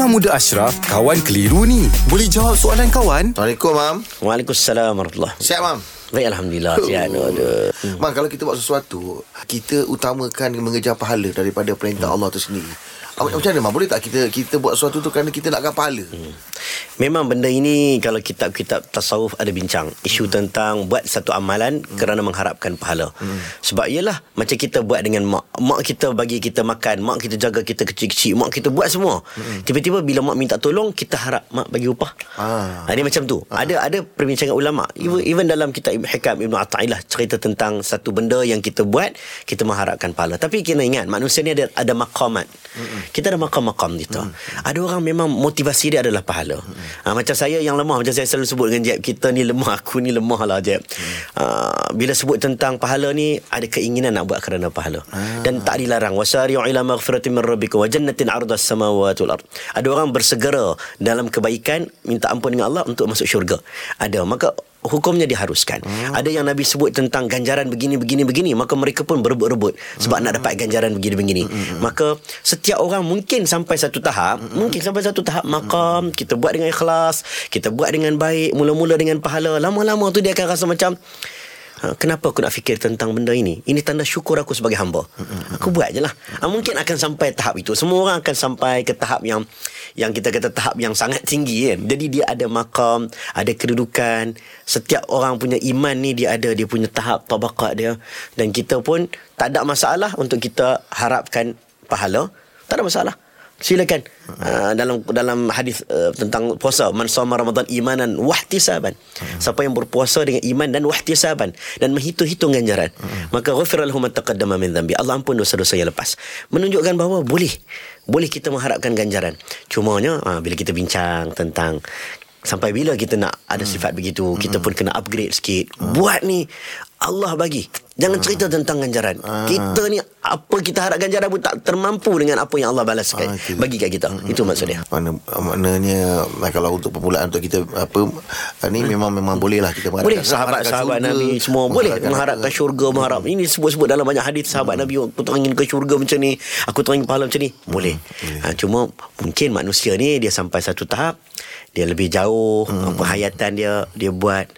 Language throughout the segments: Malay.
Imam Muda Ashraf, kawan keliru ni. Boleh jawab soalan kawan? Assalamualaikum, Mam. Waalaikumsalam warahmatullahi Siap, Mam? Baik Alhamdulillah Sihat ada. Mam, kalau kita buat sesuatu, kita utamakan mengejar pahala daripada perintah Allah tu sendiri. Hmm. Macam mana, Mam? Boleh tak kita kita buat sesuatu tu kerana kita nakkan pahala? Hmm. Memang benda ini Kalau kitab-kitab tasawuf ada bincang Isu hmm. tentang Buat satu amalan hmm. Kerana mengharapkan pahala hmm. Sebab ialah Macam kita buat dengan mak Mak kita bagi kita makan Mak kita jaga kita kecil-kecil Mak kita buat semua hmm. Tiba-tiba bila mak minta tolong Kita harap mak bagi upah ah. Ini macam tu ah. Ada ada perbincangan ulama even, even dalam kitab Hikam Ibn Atta'illah Cerita tentang Satu benda yang kita buat Kita mengharapkan pahala Tapi kena ingat Manusia ni ada, ada maqamat hmm. Kita ada maqam-maqam kita hmm. Ada orang memang Motivasi dia adalah pahala hmm. Ha, macam saya yang lemah Macam saya selalu sebut dengan Jeb Kita ni lemah Aku ni lemah lah Jeb hmm. ha, Bila sebut tentang pahala ni Ada keinginan nak buat kerana pahala ah. Dan tak dilarang Wasari'u ila maghfiratin min rabbikum Wa jannatin ardas samawati wal ard Ada orang bersegera Dalam kebaikan Minta ampun dengan Allah Untuk masuk syurga Ada Maka hukumnya diharuskan. Hmm. Ada yang Nabi sebut tentang ganjaran begini begini begini, maka mereka pun berebut-rebut sebab hmm. nak dapat ganjaran begini begini. Hmm. hmm. Maka setiap orang mungkin sampai satu tahap, hmm. mungkin sampai satu tahap maka hmm. kita buat dengan ikhlas, kita buat dengan baik, mula-mula dengan pahala, lama-lama tu dia akan rasa macam kenapa aku nak fikir tentang benda ini? Ini tanda syukur aku sebagai hamba. Aku buat je lah. Ha, mungkin akan sampai tahap itu. Semua orang akan sampai ke tahap yang yang kita kata tahap yang sangat tinggi kan. Jadi dia ada makam, ada kedudukan. Setiap orang punya iman ni dia ada dia punya tahap tabaqat dia. Dan kita pun tak ada masalah untuk kita harapkan pahala. Tak ada masalah silakan. Uh, dalam dalam hadis uh, tentang puasa. Man sama ramadan imanan wahtisaban. Uh siapa yang berpuasa dengan iman dan wahtisaban dan menghitung-hitung ganjaran uh maka ghafira lahum taqaddama min dhanbi. Allah ampun dosa-dosa yang lepas. Menunjukkan bahawa boleh boleh kita mengharapkan ganjaran. Cumanya uh, bila kita bincang tentang Sampai bila kita nak ada sifat begitu Kita pun kena upgrade sikit. Buat ni Allah bagi Jangan cerita tentang ganjaran. Kita ni Apa kita harap ganjaran pun Tak termampu dengan apa yang Allah balaskan. Bagi kat kita. Itu maksudnya. Mana, Maknanya Kalau untuk permulaan Untuk kita Apa Ni memang memang boleh lah kita Boleh sahabat-sahabat Nabi Semua boleh Mengharapkan syurga Mengharap Ini sebut-sebut dalam banyak hadis Sahabat Nabi Aku terangin ke syurga macam ni Aku terangin pahala macam ni. Boleh. ha, Cuma Mungkin manusia ni Dia sampai satu tahap dia lebih jauh hmm. penghayatan dia dia buat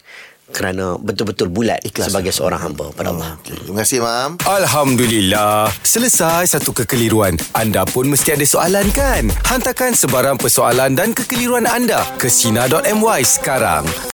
kerana betul-betul bulat Ikhlas sebagai seorang hamba pada Allah. Okay. Terima kasih, Mam. Alhamdulillah. Selesai satu kekeliruan. Anda pun mesti ada soalan kan? Hantarkan sebarang persoalan dan kekeliruan anda ke Sina.my sekarang.